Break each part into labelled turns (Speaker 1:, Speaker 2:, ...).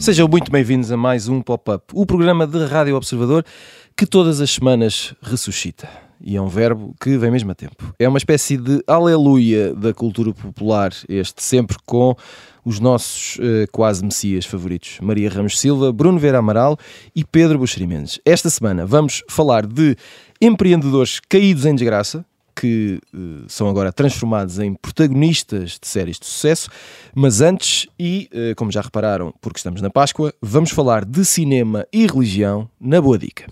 Speaker 1: Sejam muito bem-vindos a mais um Pop-Up, o programa de Rádio Observador que todas as semanas ressuscita. E é um verbo que vem mesmo a tempo. É uma espécie de aleluia da cultura popular, este sempre com os nossos uh, quase messias favoritos, Maria Ramos Silva, Bruno Vera Amaral e Pedro Buxeri Mendes. Esta semana vamos falar de empreendedores caídos em desgraça, que uh, são agora transformados em protagonistas de séries de sucesso. Mas antes, e uh, como já repararam, porque estamos na Páscoa, vamos falar de cinema e religião na Boa Dica.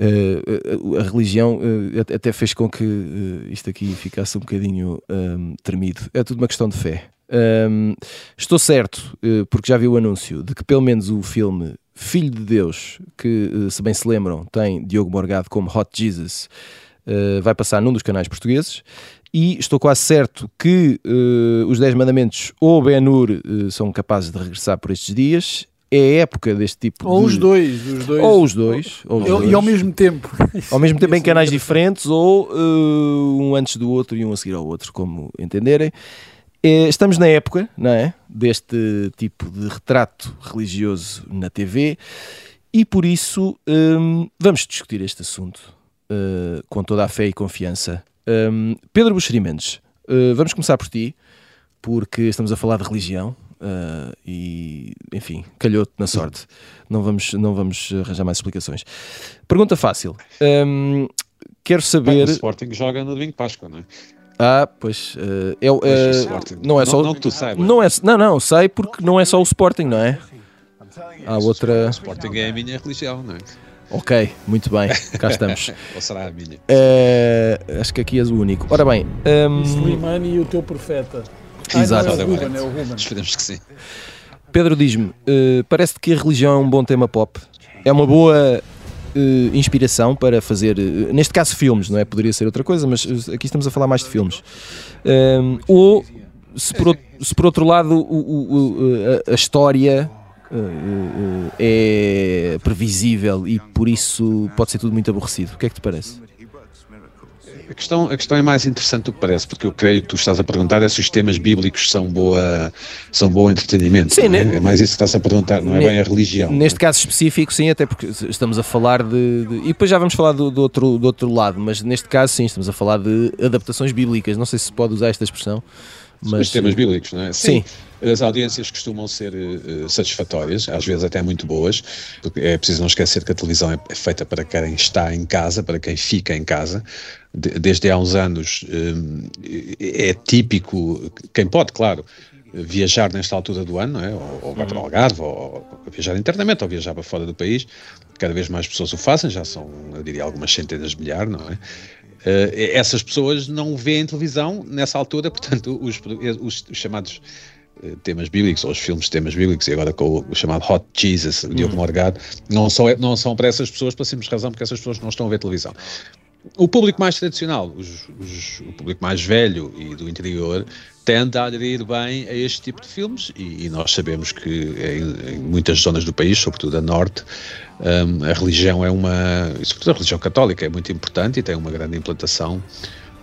Speaker 1: Uh, a religião uh, até fez com que uh, isto aqui ficasse um bocadinho um, tremido. É tudo uma questão de fé. Um, estou certo, porque já vi o anúncio, de que pelo menos o filme Filho de Deus, que se bem se lembram, tem Diogo Morgado como Hot Jesus, vai passar num dos canais portugueses. E estou quase certo que os Dez Mandamentos ou Ben-Hur são capazes de regressar por estes dias é a época deste tipo
Speaker 2: ou
Speaker 1: de...
Speaker 2: os dois, os dois.
Speaker 1: Ou os dois. Ou os
Speaker 2: eu,
Speaker 1: dois.
Speaker 2: E ao mesmo tempo.
Speaker 1: Ao mesmo tempo em canais diferentes ou uh, um antes do outro e um a seguir ao outro, como entenderem. É, estamos na época, não é? Deste tipo de retrato religioso na TV e por isso um, vamos discutir este assunto uh, com toda a fé e confiança. Um, Pedro Buxeri Mendes, uh, vamos começar por ti, porque estamos a falar de religião Uh, e enfim, calhou-te na sorte. Não vamos, não vamos arranjar mais explicações. Pergunta fácil. Um, quero saber.
Speaker 3: o Sporting joga no domingo de Páscoa, não é?
Speaker 1: Ah, pois. Uh, é, uh, não é só.
Speaker 3: Não, não que tu saibas.
Speaker 1: Não, é, não, não, sei porque não é só o Sporting, não é? Há outra.
Speaker 3: O Sporting é a minha religião, não é?
Speaker 1: Ok, muito bem, cá estamos.
Speaker 3: Ou será a minha?
Speaker 1: Uh, acho que aqui és o único. Ora bem. Um...
Speaker 2: Slimani e o teu profeta.
Speaker 1: Exato.
Speaker 2: Ah, não, é o Ruben, é o Ruben.
Speaker 3: Esperemos que sim.
Speaker 1: Pedro, diz-me, uh, parece que a religião é um bom tema pop? É uma boa uh, inspiração para fazer, uh, neste caso, filmes, não é? Poderia ser outra coisa, mas aqui estamos a falar mais de filmes. ou, se por, se por outro lado, o, o, a, a, história é previsível e por isso pode ser tudo muito aborrecido. O que é que te parece?
Speaker 3: A questão, a questão é mais interessante do que parece, porque eu creio que tu estás a perguntar é se os temas bíblicos são boa, são bom entretenimento.
Speaker 1: Sim,
Speaker 3: é?
Speaker 1: né?
Speaker 3: é mais isso que estás a perguntar, não é bem a religião.
Speaker 1: Neste caso específico, sim, até porque estamos a falar de. de e depois já vamos falar do, do, outro, do outro lado, mas neste caso, sim, estamos a falar de adaptações bíblicas. Não sei se pode usar esta expressão. Mas,
Speaker 3: os temas bíblicos, não é?
Speaker 1: Sim.
Speaker 3: sim. As audiências costumam ser uh, satisfatórias, às vezes até muito boas, porque é preciso não esquecer que a televisão é, é feita para quem está em casa, para quem fica em casa. De, desde há uns anos um, é típico, quem pode, claro, viajar nesta altura do ano, é? ou, ou vai para o Algarve, ou, ou viajar internamente, ou viajar para fora do país. Cada vez mais pessoas o fazem, já são, eu diria, algumas centenas de milhares, não é? Uh, essas pessoas não veem televisão nessa altura, portanto, os, os, os chamados uh, temas bíblicos, ou os filmes de temas bíblicos, e agora com o, chamado Hot Jesus, o Diogo Morgado, não são, não são para essas pessoas, pela simples razão, porque essas pessoas não estão a ver televisão. O público mais tradicional, os, os, o público mais velho e do interior, tende a aderir bem a este tipo de filmes e, e nós sabemos que em, em, muitas zonas do país, sobretudo a norte, um, a religião é uma, sobretudo a religião católica é muito importante e tem uma grande implantação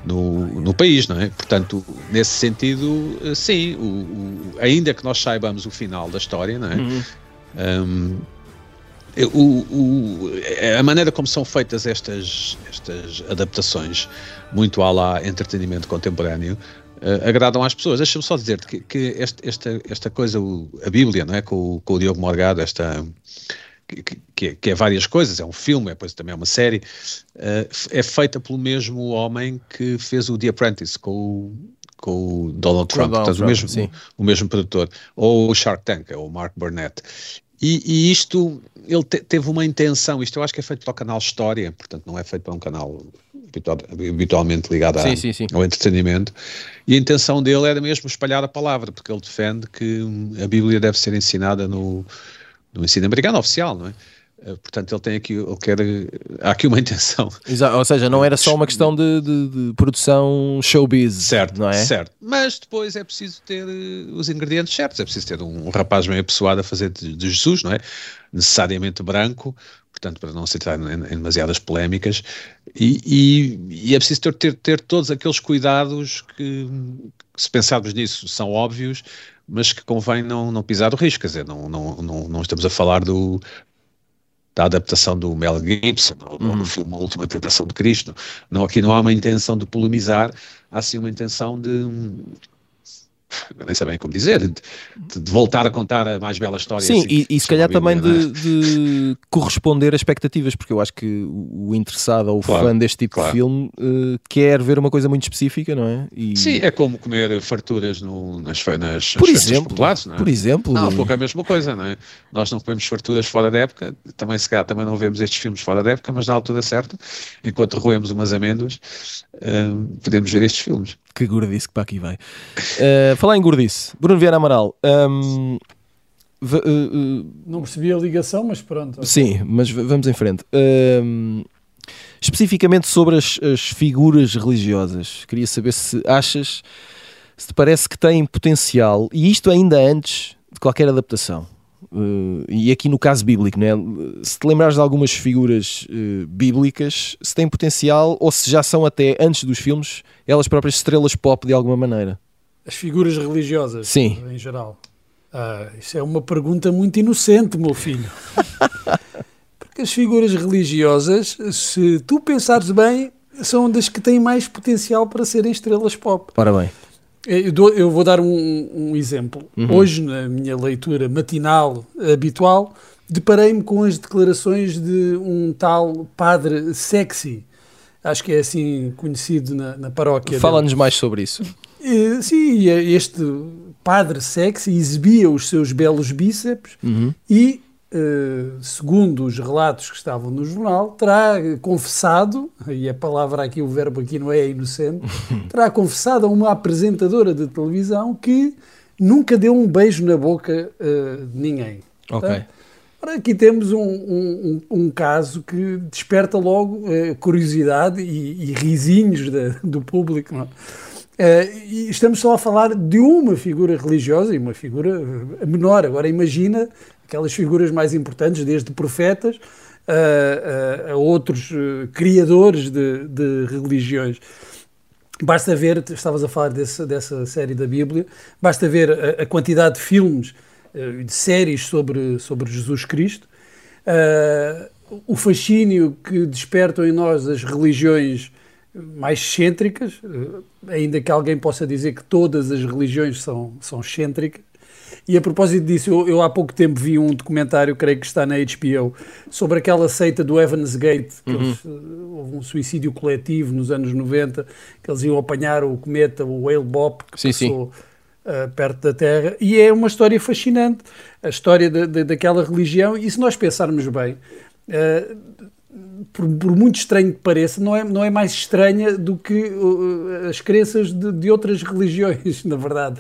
Speaker 3: no, no país, não é? Portanto, nesse sentido, sim, o, o, ainda que nós saibamos o final da história, não é? Uhum. Um, o, o, a maneira como são feitas estas, estas adaptações, muito à lá entretenimento contemporâneo, uh, agradam às pessoas. Deixa-me só dizer que, que este, esta, esta coisa, o, a Bíblia, não é? com, com o Diogo Morgado, esta. Que, que, que, é várias coisas, é um filme, é depois também é uma série, uh, é feita pelo mesmo homem que fez o The Apprentice com o, com o Donald Trump,
Speaker 1: Donald
Speaker 3: portanto,
Speaker 1: Trump,
Speaker 3: o, mesmo,
Speaker 1: sim.
Speaker 3: o mesmo produtor, ou o Shark Tank, é o Mark Burnett. E, e isto, ele te, teve uma intenção, isto eu acho que é feito para o canal História, portanto não é feito para um canal habitual, habitualmente ligado
Speaker 1: sim, sim, sim.
Speaker 3: ao entretenimento, e a intenção dele era mesmo espalhar a palavra, porque ele defende que a Bíblia deve ser ensinada no, no ensino americano oficial, não é? Uh, portanto, ele tem aqui, ele quer, há aqui uma intenção.
Speaker 1: Exato, ou seja, não era só uma questão de, de, de, produção showbiz,
Speaker 3: certo,
Speaker 1: não é?
Speaker 3: Certo, mas depois é preciso ter uh, os ingredientes certos, é preciso ter um, rapaz bem apessoado a fazer de, de, Jesus, não é? Necessariamente branco, portanto, para não se entrar em, em demasiadas polémicas, e, e, e, é preciso ter, ter, ter todos aqueles cuidados que, que, se pensarmos nisso, são óbvios, mas que convém não, não pisar o risco, quer dizer, não, não, não, não estamos a falar do, da adaptação do Mel Gibson, uhum. no filme A Última Tentação de Cristo. Não, aqui não há uma intenção de polemizar, há sim uma intenção de nem sei bem como dizer, de, de, voltar a contar a mais bela história.
Speaker 1: Sim,
Speaker 3: assim,
Speaker 1: e, e se calhar também de, de, corresponder a expectativas, porque eu acho que o interessado ou o claro, fã deste tipo claro. de filme uh, quer ver uma coisa muito específica, não é?
Speaker 3: E... Sim, é como comer farturas no, nas, nas,
Speaker 1: por exemplo,
Speaker 3: populares, não é?
Speaker 1: Por exemplo.
Speaker 3: Não, pouco é a mesma coisa, não é? Nós não comemos farturas fora da época, também se calhar também não vemos estes filmes fora da época, mas na altura certa, enquanto roemos umas amêndoas, uh, podemos ver estes filmes.
Speaker 1: Que gordice que para aqui vai. Uh, falar em gordice, Bruno Vieira Amaral. Um,
Speaker 2: uh, uh, não percebi a ligação, mas pronto.
Speaker 1: Sim, mas vamos em frente. Um, especificamente sobre as, as, figuras religiosas, queria saber se achas, se te parece que têm potencial, e isto ainda antes de qualquer adaptação. Uh, e aqui no caso bíblico, né? se te lembrares de algumas figuras uh, bíblicas, se têm potencial ou se já são até antes dos filmes elas próprias estrelas pop de alguma maneira.
Speaker 2: As figuras religiosas,
Speaker 1: Sim.
Speaker 2: em geral. Ah, isso é uma pergunta muito inocente, meu filho. Porque as figuras religiosas, se tu pensares bem, são das que têm mais potencial para serem estrelas pop.
Speaker 1: Ora bem.
Speaker 2: Eu, dou, eu vou dar um, um exemplo. Uhum. Hoje, na minha leitura matinal habitual, deparei-me com as declarações de um tal padre sexy. Acho que é assim conhecido na, na paróquia.
Speaker 1: Fala-nos mais sobre isso.
Speaker 2: Sim, este padre sexy exibia os seus belos bíceps uhum. e Uh, segundo os relatos que estavam no jornal, terá confessado, e a palavra aqui, o verbo aqui não é inocente, terá confessado a uma apresentadora de televisão que nunca deu um beijo na boca uh, de ninguém.
Speaker 1: Ok. Tá?
Speaker 2: Ora, aqui temos um, um, um, caso que desperta logo uh, curiosidade e, e risinhos de, do público. Não? E estamos só a falar de uma figura religiosa e uma figura menor. Agora imagina aquelas figuras mais importantes, desde profetas a, a, a outros uh, criadores de, de, religiões. Basta ver, estavas a falar desse, dessa série da Bíblia, basta ver a, a quantidade de filmes, uh, de séries sobre, sobre Jesus Cristo, uh, o fascínio que despertam em nós as religiões mais excêntricas, ainda que alguém possa dizer que todas as religiões são, são excêntricas, e a propósito disso, eu, eu, há pouco tempo vi um documentário, creio que está na HBO, sobre aquela seita do Evans Gate, que uhum. eles, uh, houve um suicídio coletivo nos anos 90, que eles iam apanhar o cometa, o Whale Bop, que sim, passou sim. Uh, perto da Terra, e é uma história fascinante, a história de, de, daquela religião, e se nós pensarmos bem, uh, por, por, muito estranho que pareça, não é, não é mais estranha do que uh, as crenças de, de outras religiões, na verdade.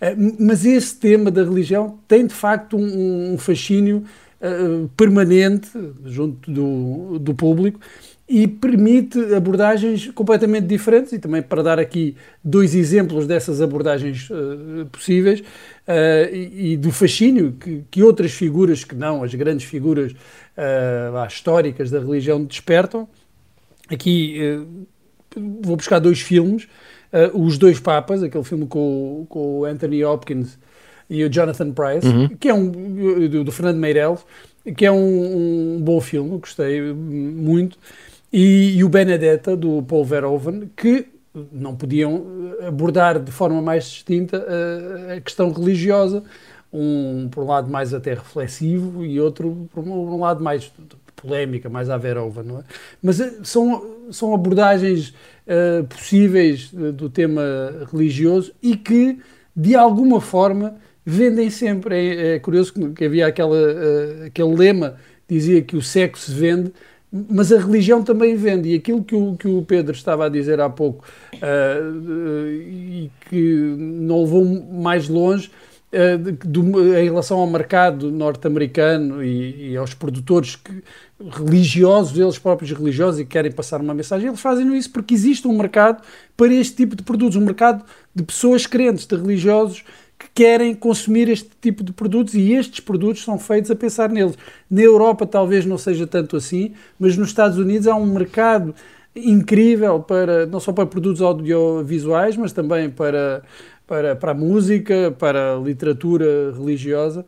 Speaker 2: Eh, mas esse tema da religião tem de facto um, um fascínio uh, permanente junto do, do público e permite abordagens completamente diferentes e também para dar aqui dois exemplos dessas abordagens uh, possíveis uh, e, e, do fascínio que, que, outras figuras que não as grandes figuras uh, históricas da religião despertam aqui vou buscar dois filmes Os Dois Papas, aquele filme com, com o Anthony Hopkins e o Jonathan Price, uhum. que é um do, do, Fernando Meirelles, que é um, um bom filme, gostei muito, e, e, o Benedetta do Paul Verhoeven, que não podiam abordar de forma mais distinta a, a questão religiosa, um por um lado mais até reflexivo e outro por um lado mais polémica, mais à Verhoeven, não é? Mas eh, são, são abordagens uh, possíveis do tema religioso e que, de alguma forma, vendem sempre. É, é curioso que, havia aquela, uh, aquele lema dizia que o sexo se vende, mas a religião também vende. E aquilo que o, que o Pedro estava a dizer há pouco uh, e que não levou mais longe em relação ao mercado norte-americano e, e, aos produtores que, religiosos, eles próprios religiosos, e querem passar uma mensagem, eles fazem isso porque existe um mercado para este tipo de produtos, um mercado de pessoas crentes, de religiosos que querem consumir este tipo de produtos e estes produtos são feitos a pensar neles. Na Europa talvez não seja tanto assim, mas nos Estados Unidos há um mercado incrível para não só para produtos audiovisuais, mas também para, para, para a música, para a literatura religiosa.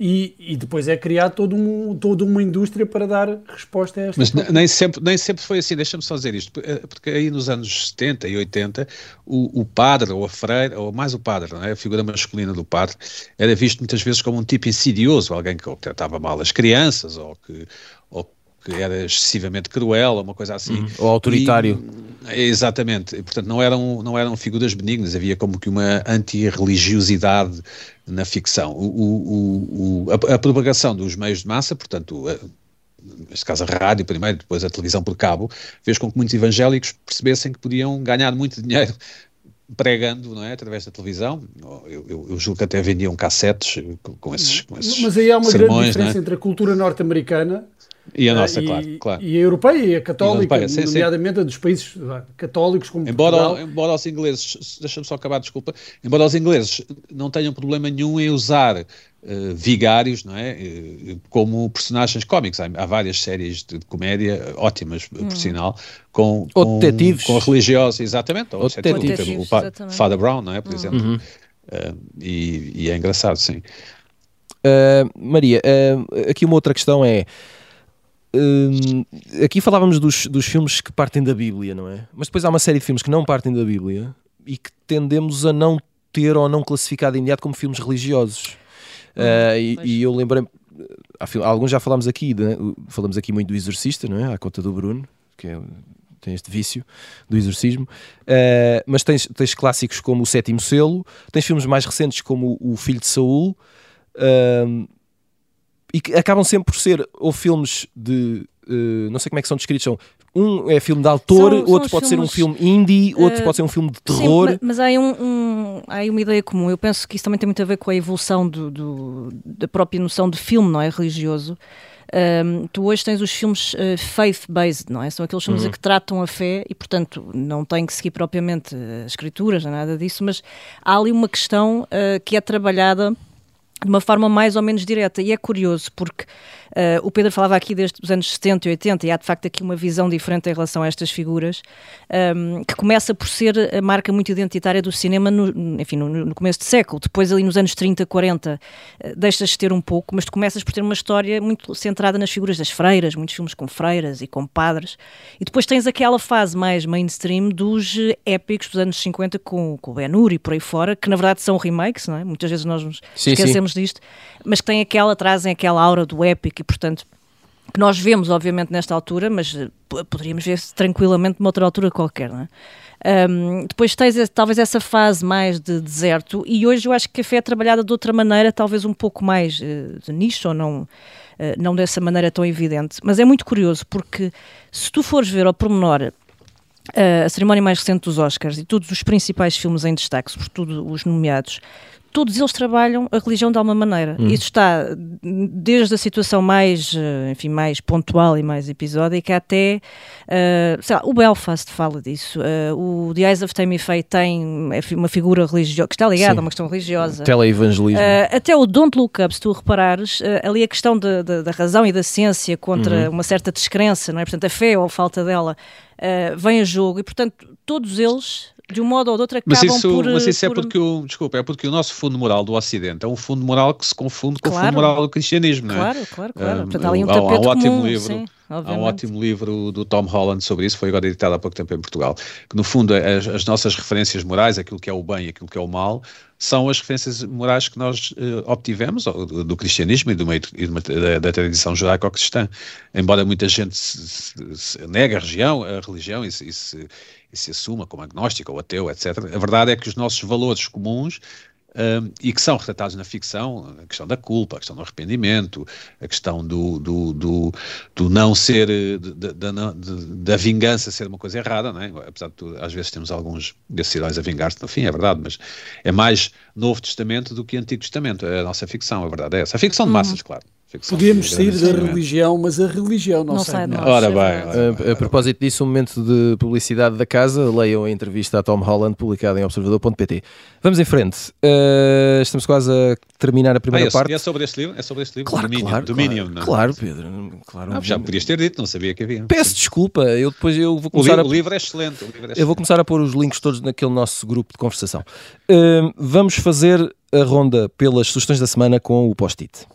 Speaker 2: E, e, depois é criado todo um, toda uma indústria para dar resposta a esta
Speaker 3: Mas nem sempre, nem sempre foi assim, deixa-me só dizer isto, eh, porque aí nos anos 70 e 80 o, o padre ou a freira, ou mais o padre, não é? a figura masculina do padre, era visto muitas vezes como um tipo insidioso, alguém que tratava mal as crianças ou que, ou que era excessivamente cruel, ou uma coisa assim. Uhum.
Speaker 1: Ou autoritário.
Speaker 3: E, exatamente. E, portanto, não eram, não eram figuras benignas, havia como que uma anti-religiosidade na ficção. O, o, o, a, a, propagação dos meios de massa, portanto, a, neste caso a rádio primeiro, depois a televisão por cabo, fez com que muitos evangélicos percebessem que podiam ganhar muito dinheiro pregando, não é, através da televisão. Eu, eu, eu julgo que até vendiam cassetes com, com, esses, com esses
Speaker 2: Mas aí há uma sermões, grande é? diferença é? entre a cultura norte-americana
Speaker 3: e a nossa, e, claro, claro.
Speaker 2: E a europeia e a católica, e a europeia, nomeadamente sim. a dos países católicos como
Speaker 3: embora,
Speaker 2: Portugal.
Speaker 3: Embora os ingleses, deixa-me só acabar, desculpa, embora os ingleses não tenham problema nenhum em usar uh, vigários, não é, uh, como personagens cómicos. Há, há, várias séries de, de comédia ótimas, hum. por sinal, com,
Speaker 1: com, detetives.
Speaker 3: com religiosos, exatamente, ou, ou detetives, o, o Father Brown, não é, por hum. exemplo. Uhum. Uh, e, e, é engraçado, sim.
Speaker 1: Maria, aqui uma outra questão é Hum, aqui falávamos dos, dos filmes que partem da Bíblia, não é? Mas depois há uma série de filmes que não partem da Bíblia e que tendemos a não ter ou não classificar de imediato como filmes religiosos. uh, e, e, eu lembrei, alguns já falámos aqui, de, falamos aqui muito do Exorcista, não é? À conta do Bruno, que é, tem este vício do exorcismo, uh, mas tens, tens clássicos como O Sétimo Selo, tens filmes mais recentes como O Filho de Saul. Uh, e que acabam sempre por ser ou filmes de uh, não sei como é que são descritos, são um é filme de autor, são, outro são pode filmes, ser um filme indie, outro uh, pode ser um filme de terror.
Speaker 4: Sim, mas há aí, um, um, há uma ideia comum. Eu penso que isso também tem muito a ver com a evolução do, do da própria noção de filme, não é? Religioso. Um, tu hoje tens os filmes uh, faith-based, não é? São aqueles filmes uhum. que tratam a fé e, portanto, não tem que seguir propriamente as escrituras, nada disso, mas há ali uma questão uh, que é trabalhada de uma forma mais ou menos direta. E é curioso porque Uh, o Pedro falava aqui desde os anos 70 e 80 e há de facto aqui uma visão diferente em relação a estas figuras, um, que começa por ser a marca muito identitária do cinema no, enfim, no, no começo do século. Depois, ali nos anos 30, 40, uh, deixas de ter um pouco, mas tu começas por ter uma história muito centrada nas figuras das freiras, muitos filmes com freiras e com padres. E depois tens aquela fase mais mainstream dos épicos dos anos 50 com, com o Ben-Hur e por aí fora, que na verdade são remakes, não é? Muitas vezes nós nos sim, esquecemos sim. Disto, mas que têm aquela, trazem aquela aura do épico e, portanto, que nós vemos, obviamente, nesta altura, mas eh, poderíamos ver tranquilamente numa outra altura qualquer, não é? Um, depois tens talvez essa fase mais de deserto e hoje eu acho que a fé é trabalhada de outra maneira, talvez um pouco mais uh, de nicho ou não, uh, não dessa maneira tão evidente. Mas é muito curioso porque se tu fores ver ao pormenor uh, a cerimónia mais recente dos Oscars e todos os principais filmes em destaque, sobretudo os nomeados, todos eles trabalham a religião de alguma maneira. Hum. Isso está desde a situação mais, eh, enfim, mais pontual e mais episódica até, uh, sei lá, o Belfast fala disso, uh, o The Eyes of Tammy Faye tem uma figura religiosa, que está ligada Sim. a uma questão religiosa.
Speaker 1: Teleevangelismo. Uh,
Speaker 4: até o Don't Look Up, se tu reparares, ali a questão de, de, da razão e da ciência contra uhum. uma certa descrença, não é? Portanto, a fé ou a falta dela vem a jogo e, portanto, todos eles de um modo ou de outro acabam
Speaker 3: mas isso,
Speaker 4: por...
Speaker 3: Mas isso é por... é porque o, desculpa, é porque o nosso fundo moral do Ocidente é um fundo moral que se confunde com claro. o fundo moral do cristianismo, não é?
Speaker 4: Claro, claro, claro. Um, Portanto, há um há, um
Speaker 3: ótimo
Speaker 4: comum,
Speaker 3: livro,
Speaker 4: sim,
Speaker 3: há um ótimo livro do Tom Holland sobre isso, foi agora editado há pouco tempo em Portugal, que no fundo as, as nossas referências morais, aquilo que é o bem e aquilo que é o mal, são as referências morais que nós uh, obtivemos do, do, cristianismo e, do meio, e da, da, tradição judaico-cristã. Embora muita gente se, se, se negue a religião, a religião e se, e se, e se assuma como agnóstico ou ateu, etc. A verdade é que os nossos valores comuns um, e que são retratados na ficção, a questão da culpa, a questão do arrependimento, a questão do, do, do, do não ser, da vingança ser uma coisa errada, não é? apesar de tudo, às vezes temos alguns desses heróis a vingar-se, no fim, é verdade, mas é mais Novo Testamento do que Antigo Testamento, é a nossa ficção, a verdade é essa. A ficção de uhum. massas, uhum. claro.
Speaker 2: Podíamos sair da religião, mas a religião não, não sai de nós.
Speaker 3: Ora bem,
Speaker 1: a, a propósito disso, um momento de publicidade da casa, leiam a entrevista a Tom Holland publicada em observador.pt. Vamos em frente. Uh, estamos quase a terminar a primeira
Speaker 3: ah, é,
Speaker 1: parte.
Speaker 3: É sobre este livro? É sobre este livro?
Speaker 1: Claro,
Speaker 3: Dominion,
Speaker 1: claro,
Speaker 3: Dominion,
Speaker 1: claro,
Speaker 3: não? É?
Speaker 1: claro, Pedro. Claro,
Speaker 3: ah, já podias ter dito, não sabia que havia.
Speaker 1: Peço desculpa, eu depois eu vou começar
Speaker 3: o,
Speaker 1: li
Speaker 3: a... o livro é excelente. Livro é excelente.
Speaker 1: Eu vou começar a pôr os links todos naquele nosso grupo de conversação. Uh, vamos fazer a ronda pelas sugestões da semana com o post-it.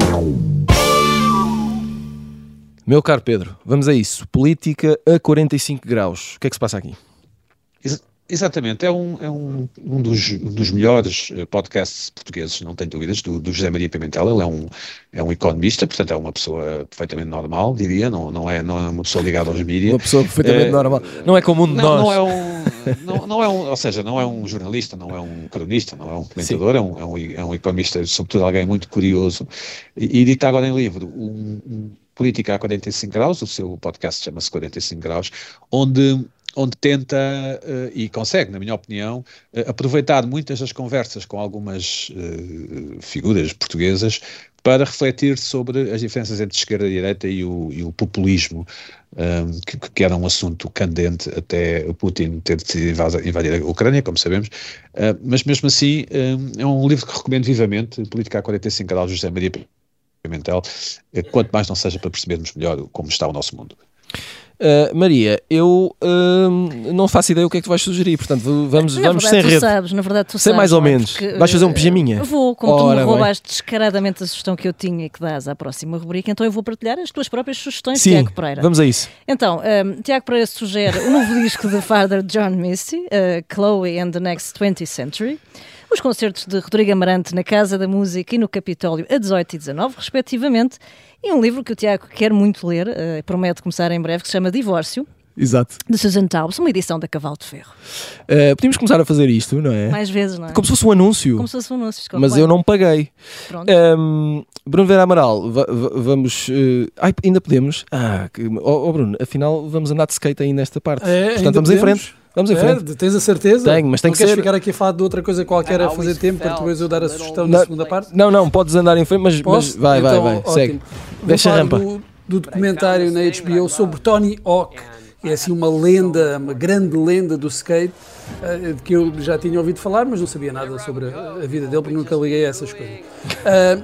Speaker 1: Meu caro Pedro, vamos a isso. Política a 45 graus. O que é que se passa aqui?
Speaker 3: Exatamente, é um, é um, um, dos, um dos melhores eh, podcasts portugueses, não tenho dúvidas, do, do, José Maria Pimentel. Ele é um, é um economista, portanto é uma pessoa perfeitamente normal, diria, não, não, é, não é uma pessoa ligada aos mídias.
Speaker 1: Uma pessoa perfeitamente é, normal, não é como um de
Speaker 3: não,
Speaker 1: nós.
Speaker 3: Não é um, não, não, é um, ou seja, não é um jornalista, não é um cronista, não é um comentador, é um, é um, é, um, economista, sobretudo alguém muito curioso, e, e dita agora em livro um, um Política a 45 graus, o seu podcast chama-se 45 graus, onde onde tenta uh, e consegue, na minha opinião, uh, aproveitar muitas das conversas com algumas uh, figuras portuguesas para refletir sobre as diferenças entre esquerda e direita e o, e o populismo, um, que, que, era um assunto candente até Putin ter decidido invadir a Ucrânia, como sabemos, mas mesmo assim um, é um livro que recomendo vivamente, Política a 45 graus, José Maria Pimentel, quanto mais não seja para percebermos melhor como está o nosso mundo.
Speaker 1: Uh, Maria, eu uh, não faço ideia o que é que tu vais sugerir, portanto vamos,
Speaker 4: na
Speaker 1: vamos
Speaker 4: verdade,
Speaker 1: sem rede.
Speaker 4: Sabes, na verdade, tu
Speaker 1: sem
Speaker 4: sabes,
Speaker 1: mais ou menos. Vais fazer um pijaminha?
Speaker 4: Vou, como Ora, tu me roubaste bem. descaradamente a sugestão que eu tinha e que dás à próxima rubrica, então eu vou partilhar as tuas próprias sugestões,
Speaker 1: Sim,
Speaker 4: Tiago Pereira.
Speaker 1: Vamos a isso.
Speaker 4: Então, um, Tiago Pereira sugere o novo disco de Father John Misty, uh, Chloe and the Next 20th Century os concertos de Rodrigo Amarante na Casa da Música e no Capitólio a 18 e 19, respectivamente, e um livro que o Tiago quer muito ler, uh, promete começar em breve, que se chama Divórcio.
Speaker 1: Exato.
Speaker 4: De Susan Taubes, uma edição da Cavalo de Ferro.
Speaker 1: Uh, podíamos começar a fazer isto, não é?
Speaker 4: Mais vezes, não é?
Speaker 1: Como se fosse um anúncio.
Speaker 4: Como se fosse um anúncio.
Speaker 1: Mas eu não paguei. Pronto. Um, Bruno Vera Amaral, vamos. Uh, ai, ainda podemos. Ah, que, oh, oh, Bruno, afinal vamos andar de skate aí nesta parte.
Speaker 2: É,
Speaker 1: Portanto, vamos podemos. em frente. Vamos em frente.
Speaker 2: É, tens a certeza?
Speaker 1: Tenho, mas tem
Speaker 2: não
Speaker 1: que
Speaker 2: ser... ficar aqui a falar de outra coisa qualquer a fazer tempo para depois eu dar a sugestão na segunda parte?
Speaker 1: Não, não, podes andar em frente, mas, mas vai, então, vai, vai, segue. Deixa a rampa.
Speaker 2: Do, do documentário na HBO sobre Tony Hawk, que é assim uma lenda, uma grande lenda do skate, uh, que eu já tinha ouvido falar, mas não sabia nada sobre a, a vida dele, porque nunca liguei a essas coisas. Uh,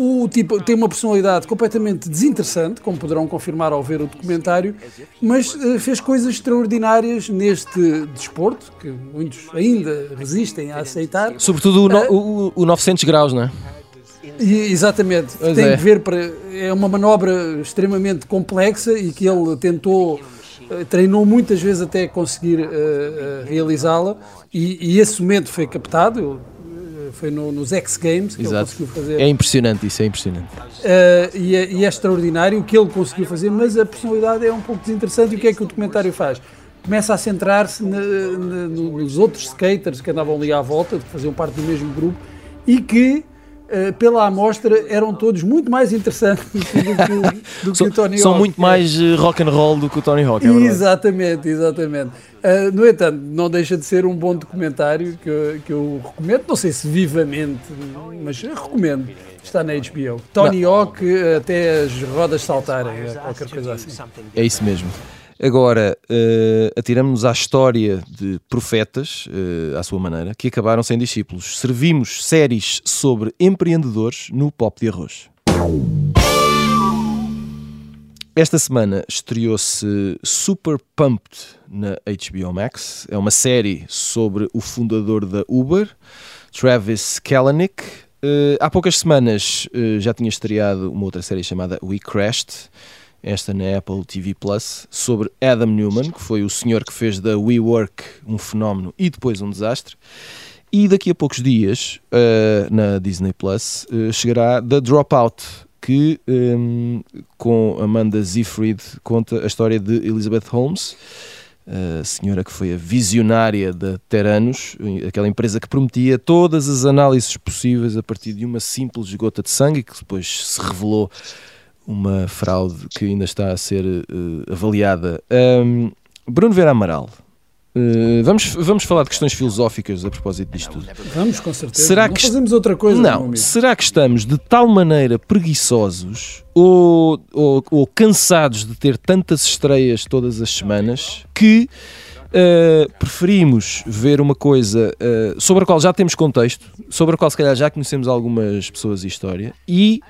Speaker 2: o tipo tem uma personalidade completamente desinteressante, como poderão confirmar ao ver o documentário, mas uh, fez coisas extraordinárias neste desporto, que muitos ainda resistem a aceitar.
Speaker 1: Sobretudo o, no, uh, o, o 900 graus, não é?
Speaker 2: Exatamente, pois tem é. que ver para. É uma manobra extremamente complexa e que ele tentou, uh, treinou muitas vezes até conseguir realizá-la, e, e, esse momento foi captado foi no, nos X Games que Exato. ele conseguiu fazer.
Speaker 1: É impressionante, isso é impressionante.
Speaker 2: Uh, e, é, e, é, extraordinário o que ele conseguiu fazer, mas a personalidade é um pouco desinteressante. E o que é que o documentário faz? Começa a centrar-se nos outros skaters que andavam ali à volta, que faziam parte do mesmo grupo, e que pela amostra eram todos muito mais interessantes do que, do que o Tony
Speaker 1: Hawk. São muito mais uh, rock and roll do que o Tony Hawk, é
Speaker 2: Exatamente, exatamente. Uh, no entanto, não deixa de ser um bom documentário que eu, que eu recomendo, não sei se vivamente, mas recomendo. Está na HBO. Tony. Hawk até as rodas saltarem, qualquer coisa assim.
Speaker 1: É isso mesmo. Agora, uh, atiramos-nos à história de profetas, uh, à sua maneira, que acabaram sem discípulos. Servimos séries sobre empreendedores no Pop de Arroz. Esta semana estreou-se Super Pumped na HBO Max. É uma série sobre o fundador da Uber, Travis Kalanick. Uh, há poucas semanas já tinha estreado uma outra série chamada We Crashed esta na Apple TV Plus, sobre Adam Newman, que foi o senhor que fez da WeWork um fenómeno e depois um desastre. E daqui a poucos dias, uh, na Disney Plus, uh, chegará The Dropout, que um, com Amanda Seyfried conta a história de Elizabeth Holmes, a senhora que foi a visionária da Teranos, aquela empresa que prometia todas as análises possíveis a partir de uma simples gota de sangue, que depois se revelou uma fraude que ainda está a ser uh, avaliada. Um, Bruno Vera Amaral, Uh, vamos, vamos falar de questões filosóficas a propósito disto tudo.
Speaker 2: Vamos, com certeza. Será não que fazemos outra coisa?
Speaker 1: Não. Será que estamos de tal maneira preguiçosos ou, ou, ou cansados de ter tantas estreias todas as semanas que uh, preferimos ver uma coisa uh, sobre a qual já temos contexto, sobre a qual se calhar já conhecemos algumas pessoas e história e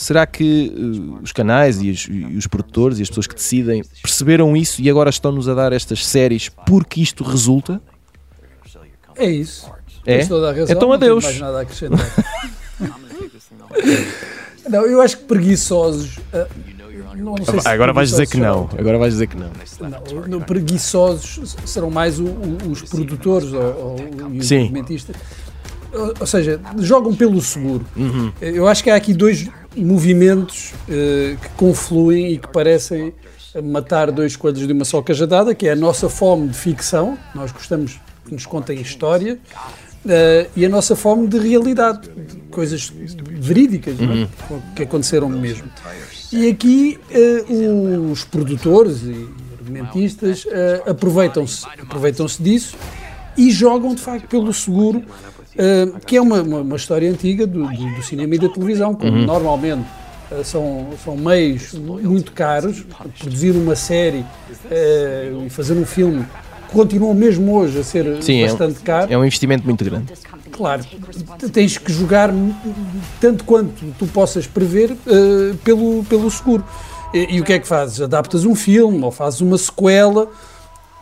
Speaker 1: Será que uh, os canais e os, e os, produtores e as pessoas que decidem perceberam isso e agora estão-nos a dar estas séries porque isto resulta?
Speaker 2: É isso.
Speaker 1: É? Então adeus.
Speaker 2: Não mais nada a acrescentar. não, eu acho que preguiçosos. Uh,
Speaker 1: não, não se agora vais dizer que não. Agora vais dizer que não.
Speaker 2: não preguiçosos serão mais o, o, os produtores ou, ou os Sim. Ou seja, jogam pelo seguro. Uhum. Eu acho que há aqui dois, movimentos uh, que confluem e que parecem matar dois coelhos de uma só cajadada, que é a nossa fome de ficção, nós gostamos que nos contem história, uh, e a nossa fome de realidade, de coisas verídicas é? uhum. é? que aconteceram mesmo. E aqui uh, os produtores e argumentistas aproveitam-se aproveitam disso e jogam de facto pelo seguro uh, que é uma, uma, uma, história antiga do, do, do, cinema e da televisão, como uhum. normalmente uh, são, são meios muito caros, produzir uma série uh, e fazer um filme continua mesmo hoje a ser Sim, bastante
Speaker 1: é um,
Speaker 2: caro.
Speaker 1: É um investimento muito grande.
Speaker 2: Claro, tens que jogar tanto quanto tu possas prever pelo, pelo seguro. E, e, o que é que fazes? Adaptas um filme ou fazes uma sequela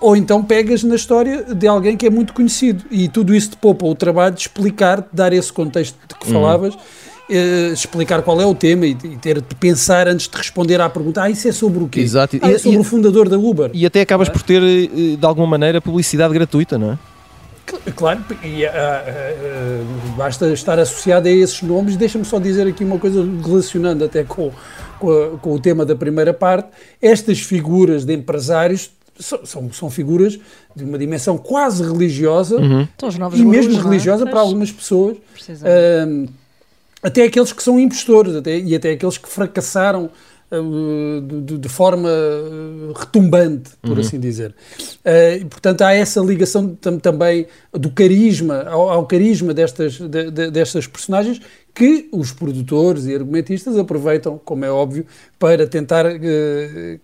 Speaker 2: ou então pegas na história de alguém que é muito conhecido e tudo isso te poupa o trabalho de explicar, de dar esse contexto de que uhum. falavas, eh, explicar qual é o tema e, e, ter de pensar antes de responder à pergunta: ah, isso é sobre o quê?
Speaker 1: Exato.
Speaker 2: Ah, é sobre e, o fundador da Uber.
Speaker 1: E até acabas é? por ter, eh, de alguma maneira, publicidade gratuita, não é?
Speaker 2: Claro, e, uh, uh, basta estar associado a esses nomes. Deixa-me só dizer aqui uma coisa relacionando até com, com, a, com, o tema da primeira parte. Estas figuras de empresários são, são, figuras de uma dimensão quase religiosa
Speaker 4: uhum.
Speaker 2: e mesmo é? religiosa é? para algumas pessoas. Uh, até aqueles que são impostores até, e até aqueles que fracassaram uh, de, de, forma retumbante, por uhum. assim dizer. Uh, e, portanto, há essa ligação tam, também do carisma, ao, ao carisma destas, de, de, destas personagens que os produtores e argumentistas aproveitam, como é óbvio, para tentar uh,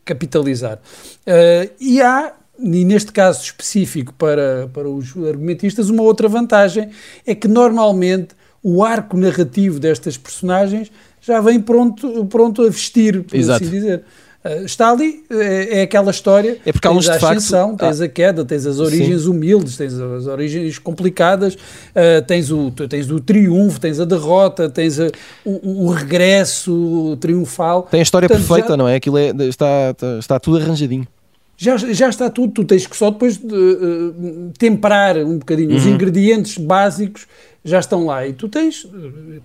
Speaker 2: capitalizar. Uh, e há, e neste caso específico para, para os argumentistas, uma outra vantagem, é que normalmente o arco narrativo destas personagens já vem pronto, pronto a vestir, por
Speaker 1: Exato.
Speaker 2: assim dizer. Uh, está ali, é, é, aquela história.
Speaker 1: É porque tens
Speaker 2: a ascensão, facto... tens ah. a queda, tens as origens Sim. humildes, tens as origens complicadas, uh, tens, o, tens o triunfo, tens a derrota, tens a, o, o, regresso triunfal.
Speaker 1: Tem a história Portanto, perfeita, já... não é? Aquilo é, está, está, está tudo arranjadinho.
Speaker 2: Já, já está tudo, tu tens que só depois de, uh, temperar um bocadinho. Uhum. Os ingredientes básicos já estão lá. E tu tens,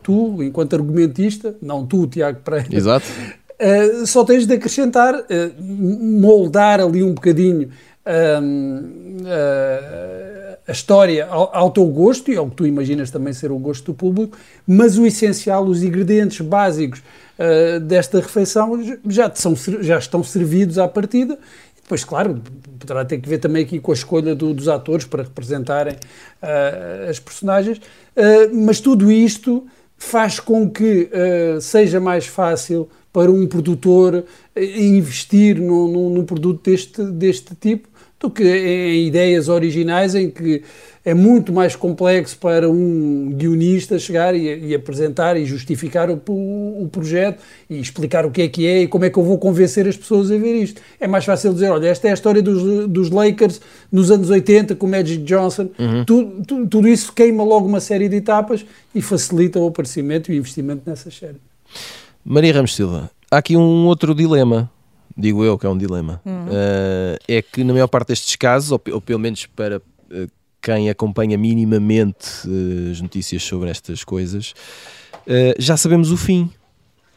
Speaker 2: tu, enquanto argumentista, não tu, Tiago Pereira,
Speaker 1: Exato.
Speaker 2: Uh, só tens de acrescentar, uh, moldar ali um bocadinho uh, a história ao, ao, teu gosto e ao que tu imaginas também ser o gosto do público, mas o essencial, os ingredientes básicos desta refeição já, são, já estão servidos à partida. Depois, claro, poderá ter que ver também aqui com a escolha do, dos atores para representarem as personagens, mas tudo isto faz com que seja mais fácil para um produtor eh, investir num, num, num produto deste, deste tipo do que em ideias originais em que é muito mais complexo para um guionista chegar e, e apresentar e justificar o, o, o, projeto e explicar o que é que é e como é que eu vou convencer as pessoas a ver isto. É mais fácil dizer, olha, esta é a história dos, dos Lakers nos anos 80 com Magic Johnson. Uhum. Tudo, tudo, tudo isso queima logo uma série de etapas e facilita o aparecimento e o investimento nessas séries.
Speaker 1: Maria Ramos Silva, há aqui um outro dilema, digo eu que é um dilema. Uh, é que na maior parte destes casos, ou, ou pelo menos para uh, quem acompanha minimamente uh, as notícias sobre estas coisas, já sabemos o fim.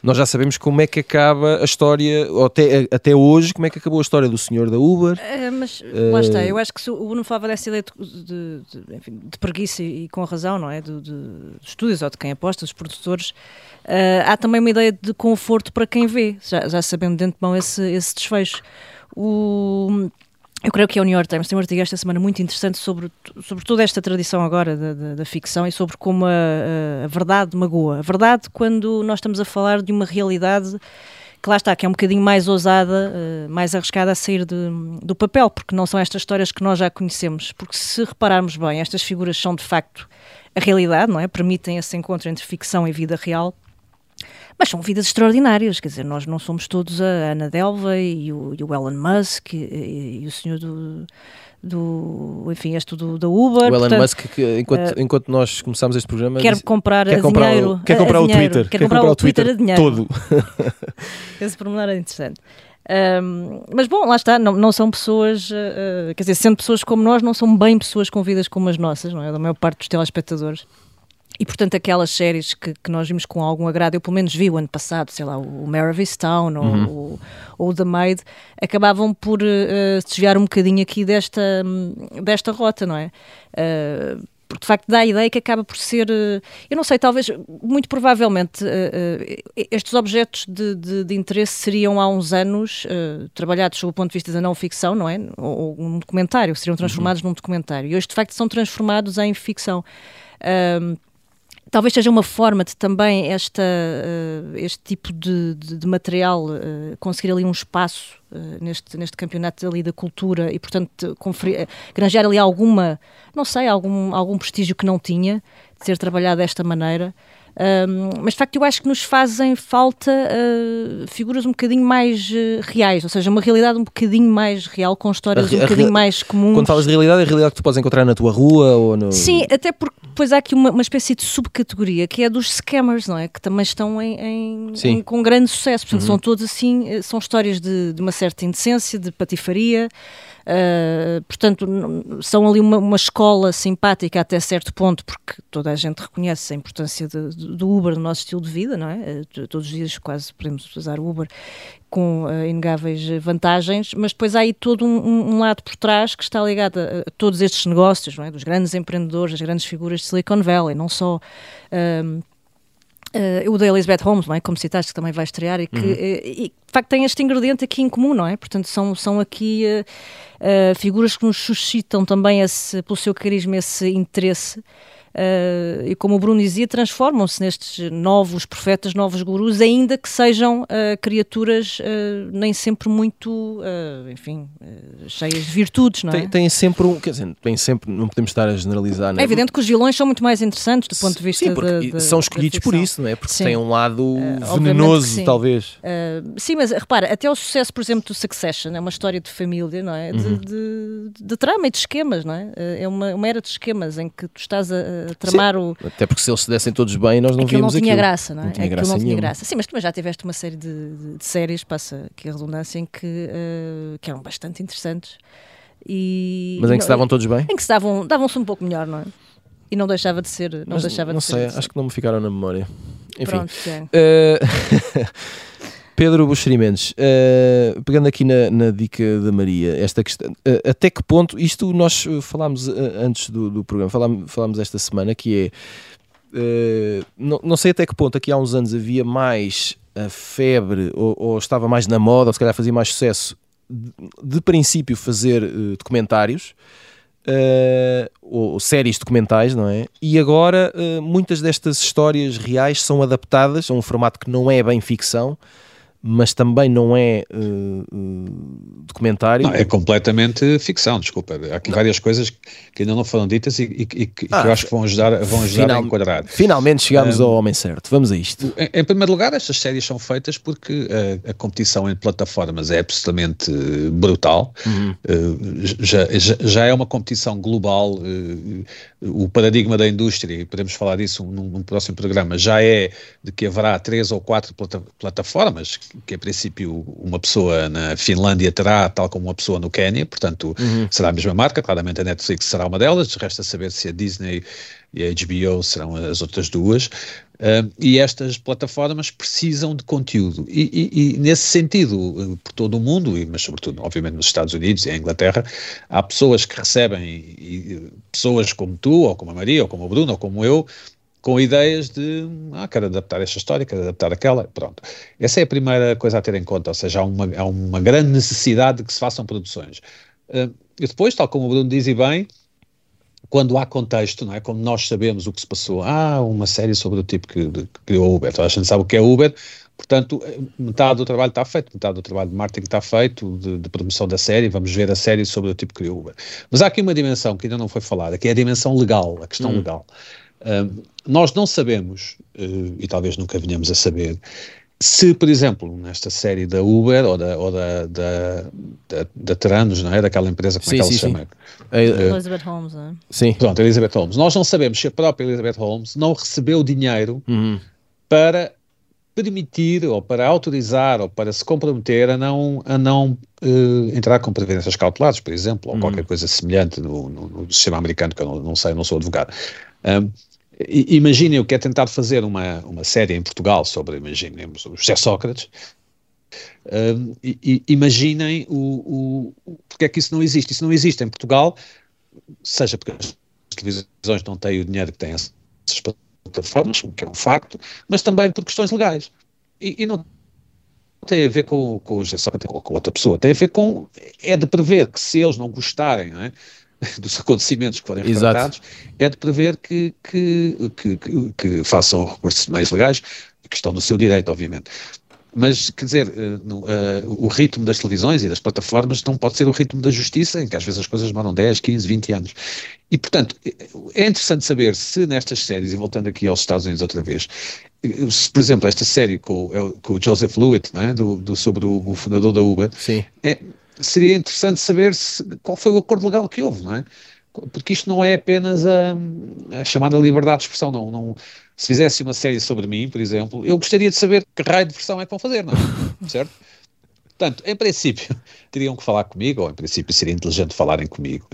Speaker 1: Nós já sabemos como é que acaba a história, até, até hoje, como é que acabou a história do senhor da Uber.
Speaker 4: Uh, mas lá está, eu acho que o Bruno falava dessa ideia de, de, enfim, de preguiça e, com razão, não é? De, de, estúdios ou de quem aposta, dos produtores. Uh, há também uma ideia de conforto para quem vê, já, já sabendo de antemão esse, esse desfecho. O, eu creio que é o New York Times tem um artigo esta semana muito interessante sobre, sobre toda esta tradição agora da, da, da ficção e sobre como a, a, verdade magoa. A verdade, quando nós estamos a falar de uma realidade que lá está, que é um bocadinho mais ousada, uh, mais arriscada a sair de, do papel, porque não são estas histórias que nós já conhecemos. Porque se repararmos bem, estas figuras são de facto a realidade, não é? Permitem esse encontro entre ficção e vida real. Mas são vidas extraordinárias, quer dizer, nós não somos todos a Ana Delva e o, e o Elon Musk e, e, o senhor do, do enfim, este do, da Uber. O
Speaker 1: Elon portanto, Musk, que, enquanto, uh, enquanto nós começámos este programa,
Speaker 4: quer comprar
Speaker 1: quer
Speaker 4: comprar dinheiro.
Speaker 1: O, quer comprar
Speaker 4: a,
Speaker 1: o
Speaker 4: dinheiro,
Speaker 1: Twitter.
Speaker 4: Quer, quer comprar, comprar, o Twitter, Twitter a dinheiro.
Speaker 1: Todo.
Speaker 4: Esse pormenor é interessante. Um, mas bom, lá está, não, não são pessoas, uh, quer dizer, sendo pessoas como nós, não são bem pessoas com vidas como as nossas, não é? Da maior parte dos telespectadores. E, portanto, aquelas séries que, que, nós vimos com algum agrado, eu pelo menos vi o ano passado, sei lá, o Mare Town uhum. ou, ou, The Maid, acabavam por uh, desviar um bocadinho aqui desta, desta rota, não é? Uh, porque de facto dá a ideia que acaba por ser, eu não sei, talvez, muito provavelmente, estes objetos de, de, de, interesse seriam há uns anos trabalhados sob o ponto de vista da não ficção, não é? Ou, ou um documentário, seriam transformados uhum. num documentário. E hoje, de facto, são transformados em ficção. Uh, Talvez seja uma forma de também esta, uh, este tipo de, de, de material uh, conseguir ali um espaço uh, neste, neste campeonato ali da cultura e, portanto, conferir, granjar ali alguma, não sei, algum, algum prestígio que não tinha de ser trabalhado desta maneira. Um, mas de facto eu acho que nos fazem falta uh, figuras um bocadinho mais uh, reais, ou seja, uma realidade um bocadinho mais real, com histórias a, um bocadinho mais comuns.
Speaker 1: Quando falas de realidade, é a realidade que tu podes encontrar na tua rua ou no...
Speaker 4: Sim, até porque depois há aqui uma, uma espécie de subcategoria que é dos scammers, não é? Que também estão em, em, em com grande sucesso, portanto uhum. são todos assim, eh, são histórias de, de uma certa indecência, de patifaria. Uh, portanto, são ali uma, uma, escola simpática até certo ponto, porque toda a gente reconhece a importância de, de, do Uber no nosso estilo de vida, não é? Uh, todos os dias quase podemos usar Uber com uh, inegáveis vantagens, mas depois há aí todo um, um, lado por trás que está ligado a, a, todos estes negócios, não é? Dos grandes empreendedores, das grandes figuras de Silicon Valley, não só. Uh, o da Elizabeth Holmes, não é? como citaste, que também vai estrear e que uhum. uh, e, de facto tem este ingrediente aqui em comum, não é? Portanto, são, são aqui uh, figuras que nos suscitam também esse, pelo seu carisma esse interesse Uh, e como o Bruno dizia, transformam-se nestes novos profetas, novos gurus, ainda que sejam uh, criaturas uh, nem sempre muito, enfim, cheias de virtudes, não é?
Speaker 1: Tem, tem, sempre um, quer dizer, tem sempre, não podemos estar a generalizar,
Speaker 4: É evidente que os vilões são muito mais interessantes do ponto de vista
Speaker 1: sim,
Speaker 4: da, da,
Speaker 1: são escolhidos por isso, não é? Porque sim. têm um lado venenoso, talvez.
Speaker 4: sim, mas repara, até o sucesso, por exemplo, do Succession, é uma história de família, não é? De, uhum. de, de, de trama e de esquemas, não é? É uma, uma era de esquemas em que tu estás a tramar Sim,
Speaker 1: o. Até porque se eles se dessem todos bem, nós não víamos
Speaker 4: não tinha
Speaker 1: aquilo.
Speaker 4: graça, não é?
Speaker 1: Não tinha
Speaker 4: graça
Speaker 1: não
Speaker 4: tinha graça. Sim, mas tu já tiveste uma série de, de, de séries, passa aqui a redundância, em que, uh, que eram bastante interessantes. E,
Speaker 1: mas em que se davam todos bem?
Speaker 4: Em que se davam, davam-se um pouco melhor, não é? E não deixava de ser. Não, mas, deixava
Speaker 1: não
Speaker 4: de
Speaker 1: sei,
Speaker 4: ser
Speaker 1: acho que não me ficaram na memória. Enfim.
Speaker 4: Pronto,
Speaker 1: uh, Pedro Buxerimentos, uh, pegando aqui na, na, dica da Maria, esta questão, uh, até que ponto, isto nós falámos uh, antes do, do, programa, falámos, falámos esta semana, que é, não, não, sei até que ponto, aqui há uns anos havia mais a febre, ou, ou estava mais na moda, ou se calhar fazia mais sucesso, de, de princípio fazer documentários, Uh, ou, ou, séries documentais, não é? E agora uh, muitas destas histórias reais são adaptadas a um formato que não é bem ficção, mas também não é uh, uh, documentário.
Speaker 3: Não, é completamente ficção, desculpa. Há aqui não. várias coisas que ainda não foram ditas e, e, e que, ah, eu acho que vão ajudar, vão ajudar final, a enquadrar.
Speaker 1: Finalmente chegamos um, ao homem certo. Vamos a isto.
Speaker 3: Em, em, primeiro lugar, estas séries são feitas porque a, a competição em plataformas é absolutamente brutal. Uhum. Uh, já, já, já, é uma competição global. o paradigma da indústria, e podemos falar disso num, num, próximo programa, já é de que haverá três ou quatro plata plataformas que a princípio uma pessoa na Finlândia terá, tal como uma pessoa no Quênia, portanto uhum. será a mesma marca, claramente a Netflix será uma delas, resta saber se a Disney e a HBO serão as outras duas. Uh, e estas plataformas precisam de conteúdo. E, e, e, nesse sentido, por todo o mundo, mas sobretudo, obviamente, nos Estados Unidos e em Inglaterra, há pessoas que recebem, e, pessoas como tu, ou como a Maria, ou como o Bruno, ou como eu, com ideias de, ah, quero adaptar esta história, quero adaptar aquela, pronto. Essa é a primeira coisa a ter em conta, ou seja, há uma, há uma grande necessidade de que se façam produções. Uh, e depois, tal como o Bruno diz e bem, quando há contexto, não é? Como nós sabemos o que se passou, ah, uma série sobre o tipo que, que criou o Uber, toda a gente sabe o que é Uber, portanto, metade do trabalho está feito, metade do trabalho de marketing está feito, de, de, promoção da série, vamos ver a série sobre o tipo que criou o Uber. Mas há aqui uma dimensão que ainda não foi falada, que é a dimensão legal, a questão hum. legal. Uh, nós não sabemos, uh, e talvez nunca venhamos a saber, se, por exemplo, nesta série da Uber ou da, ou da, da, da, da Teranos, não é? Daquela empresa, como sim, é que ela se chama?
Speaker 4: A, Elizabeth Holmes, não é?
Speaker 1: Sim.
Speaker 3: Pronto, Elizabeth Holmes. Nós não sabemos se a própria Elizabeth Holmes não recebeu dinheiro uhum. para permitir ou para autorizar ou para se comprometer a não, a não uh, entrar com previdências cautelares, por exemplo, ou uhum. qualquer coisa semelhante no, no, no, sistema americano, que eu não, não sei, não sou advogado. Um, Imaginem o que é tentar fazer uma, uma série em Portugal sobre, imaginemos, o José Sócrates. Uh, e, imaginem o, o, porque é que isso não existe. Isso não existe em Portugal, seja porque as televisões não têm o dinheiro que têm essas plataformas, o que é um facto, mas também por questões legais. E, e não tem a ver com, com o José Sócrates ou com outra pessoa, tem a ver com. É de prever que se eles não gostarem, não é? dos acontecimentos que forem retratados, é de prever que, que, que, que, que façam recursos mais legais, que estão no seu direito, obviamente. Mas, quer dizer, uh, uh, o ritmo das televisões e das plataformas não pode ser o ritmo da justiça, em que às vezes as coisas demoram 10, 15, 20 anos. E, portanto, é interessante saber se nestas séries, e voltando aqui aos Estados Unidos outra vez, se, por exemplo, esta série com, é com o Joseph Lewitt, é? do, do, sobre o, o, fundador da Uber,
Speaker 1: Sim.
Speaker 3: É, seria interessante saber se, qual foi o acordo legal que houve, não é? Porque isto não é apenas a, a chamada liberdade de expressão, não, não, se fizesse uma série sobre mim, por exemplo, eu gostaria de saber que raio de versão é que vão fazer, não é? certo? Portanto, em princípio, teriam que falar comigo, ou em princípio seria inteligente falarem comigo.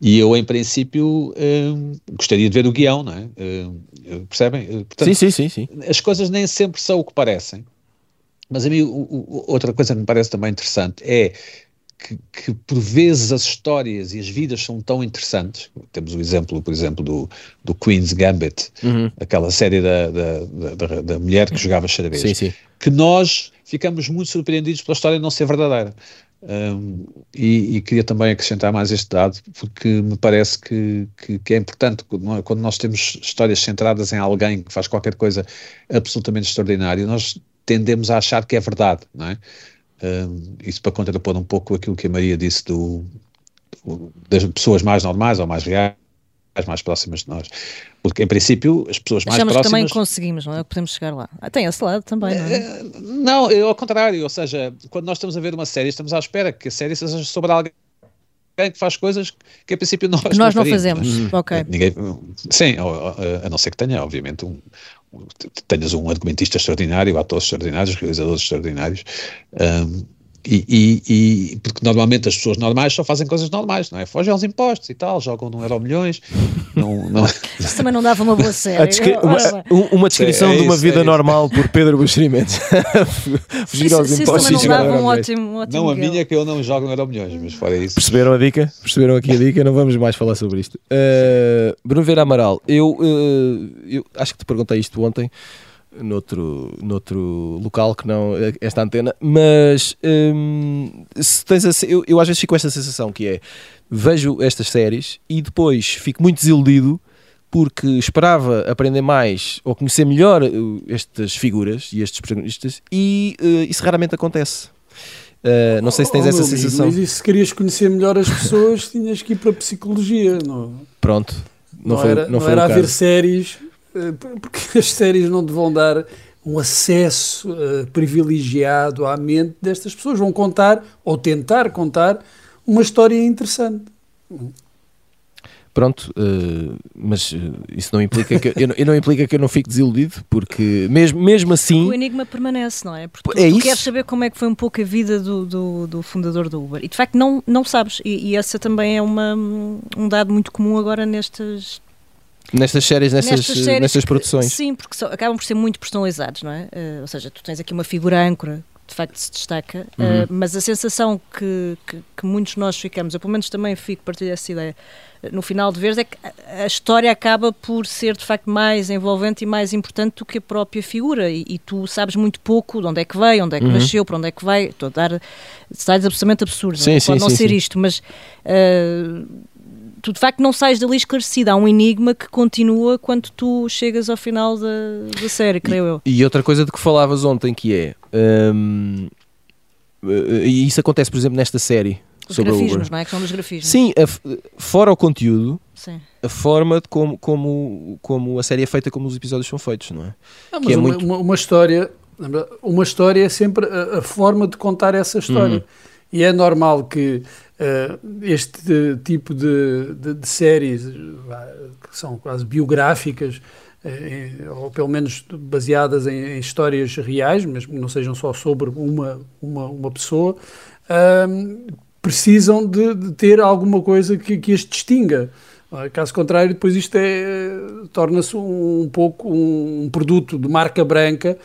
Speaker 3: E eu, em princípio, hum, gostaria de ver o guião, não é? Hum, percebem?
Speaker 1: Portanto, sim, sim, sim, sim.
Speaker 3: As coisas nem sempre são o que parecem. Mas a mim, o, o, outra coisa que me parece também interessante é que, que, por vezes as histórias e as vidas são tão interessantes. Temos o exemplo, por exemplo, do, do Queen's Gambit, uhum. aquela série da, da, da, da, mulher que jogava xadrez,
Speaker 1: sim, sim.
Speaker 3: que nós ficamos muito surpreendidos pela história não ser verdadeira. Um, e, e, queria também acrescentar mais este dado, porque me parece que, que, que é importante quando nós temos histórias centradas em alguém que faz qualquer coisa absolutamente extraordinária, nós tendemos a achar que é verdade, não é? Um, isso para contrapor um pouco aquilo que a Maria disse do, do, das pessoas mais normais ou mais reais, mais próximas de nós. Porque, em princípio, as pessoas mais
Speaker 4: Achamos
Speaker 3: próximas...
Speaker 4: que também conseguimes, não é? Podemos chegar lá. Ah, tem esse lado também, não é? Eh,
Speaker 3: não, ao contrário. Ou seja, quando nós estamos a ver uma série, estamos à espera que a série seja sobre alguém que faz coisas que, a princípio, nós,
Speaker 4: nós não, não fazemos. Hum. Ok.
Speaker 3: Ninguém, sim, a não ser que tenha, obviamente, um, tenhas um argumentista extraordinário, atores extraordinários, realizadores extraordinários, um, e, e, e, porque normalmente as pessoas normais só fazem coisas normais, não é? Fogem aos impostos e tal, jogam no Euro Milhões. Não, não...
Speaker 4: Isso também não dava uma boa série.
Speaker 1: Descri uma, uma, descrição é, de uma vida é normal por Pedro Buxerimentos.
Speaker 4: Fugir aos isso, impostos isso e jogar um ótimo, um ótimo
Speaker 3: Não, a minha é que eu não jogo no Euro Milhões, mas fora isso.
Speaker 1: Perceberam a dica? Perceberam aqui a dica? Não vamos mais falar sobre isto. Uh, Bruno Vera Amaral, eu, uh, eu acho que te perguntei isto ontem noutro, noutro local que não esta antena, mas hum, se tens a, eu, eu às vezes fico com esta sensação que é vejo estas séries e depois fico muito desiludido porque esperava aprender mais ou conhecer melhor uh, estas figuras e estes protagonistas e uh, isso raramente acontece. Uh, não sei se tens oh, essa sensação.
Speaker 2: Amigo, mas se querias conhecer melhor as pessoas, tinhas que ir para a psicologia. Não?
Speaker 1: Pronto. Não, não foi,
Speaker 2: era,
Speaker 1: não,
Speaker 2: não era haver séries porque as séries não te vão dar um acesso uh, privilegiado à mente destas pessoas. Vão contar, ou tentar contar, uma história interessante.
Speaker 1: Pronto, uh, mas isso não implica que eu, eu, não implica que eu não fique desiludido, porque mesmo, mesmo assim.
Speaker 4: O enigma permanece, não é? Porque tu, é tu queres saber como é que foi um pouco a vida do, do, do fundador do Uber. E de facto não, não sabes. E, e essa também é uma, um dado muito comum agora nestas
Speaker 1: Nestas séries, nessas, nestas, séries, nestas produções.
Speaker 4: Sim, porque acabam por ser muito personalizados, não é? Uh, ou seja, tu tens aqui uma figura âncora de facto se destaca, uhum. uh, mas a sensação que, que, que, muitos de nós ficamos, eu pelo menos também fico, partilho essa ideia, no final de ver é que a história acaba por ser de facto mais envolvente e mais importante do que a própria figura e, e tu sabes muito pouco de onde é que veio, onde é que uhum. nasceu, para onde é que vai, estou a dar detalhes absolutamente absurdos, sim, não, sim, pode não sim, ser isto, mas uh, tu de facto não sais dali esclarecido. Há um enigma que continua quando tu chegas ao final da, da série, creio
Speaker 1: e,
Speaker 4: eu.
Speaker 1: E outra coisa de que falavas ontem que é. Um, e isso acontece, por exemplo, nesta série.
Speaker 4: Os sobre grafismos, não é? Que são dos grafismos.
Speaker 1: Sim, a, fora o conteúdo, Sim. a forma de como, como, como a série é feita, como os episódios são feitos, não é?
Speaker 2: Não, mas é uma, muito... uma, uma, história, uma história é sempre a, a forma de contar essa história. Uhum. E é normal que Uh, este tipo de, de, de, séries que são quase biográficas, uh, ou pelo menos baseadas em, em, histórias reais, mas não sejam só sobre uma, uma, uma pessoa, uh, precisam de, de, ter alguma coisa que, que as distinga. Caso contrário, depois isto é, torna-se um, um pouco um, um produto de marca branca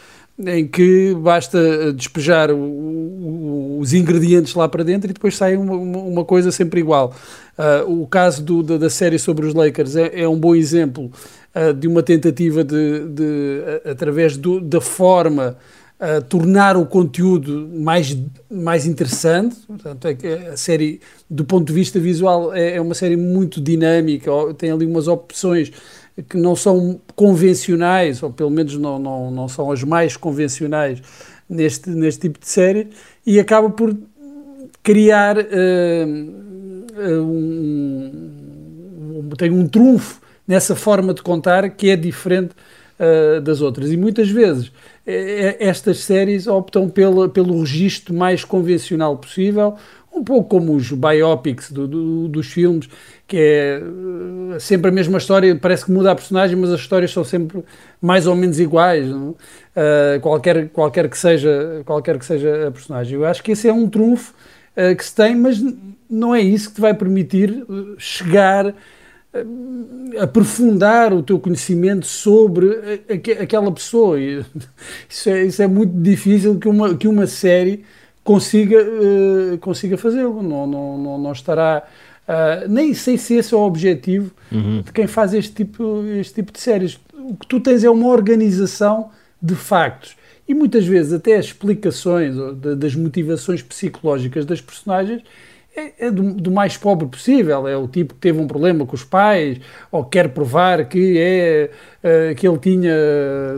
Speaker 2: em que basta despejar o, o, os ingredientes lá para dentro e depois sai uma, uma coisa sempre igual. Uh, o caso do, da, da, série sobre os Lakers é, é um bom exemplo uh, de uma tentativa de, de através do, da forma, uh, tornar o conteúdo mais, mais interessante. Portanto, é a série, do ponto de vista visual, é, é uma série muito dinâmica, tem ali umas opções que não são convencionais, ou pelo menos não, não, não são as mais convencionais neste, neste tipo de série, e acaba por criar uh, um, um, tem um trunfo nessa forma de contar que é diferente uh, das outras. E muitas vezes estas séries optam pela, pelo registro mais convencional possível, um pouco como os biopics do, do, dos filmes, que é eh, sempre a mesma história, parece que muda a personagem, mas as histórias são sempre mais ou menos iguais, uh, qualquer, qualquer, que seja, qualquer que seja a personagem. Eu acho que esse é um trunfo uh, que se tem, mas não é isso que te vai permitir chegar, aprofundar o teu conhecimento sobre aquela pessoa. Isso é, isso é muito difícil que uma, que uma série consiga, uh, consiga fazê-lo. Não, não, não, não estará. Uh, nem sei se esse é o objetivo uhum. de quem faz este tipo, este tipo de séries. O que tu tens é uma organização de factos e muitas vezes até as explicações das motivações psicológicas das personagens é, é do, do, mais pobre possível. É o tipo que teve um problema com os pais ou quer provar que é uh, que ele tinha,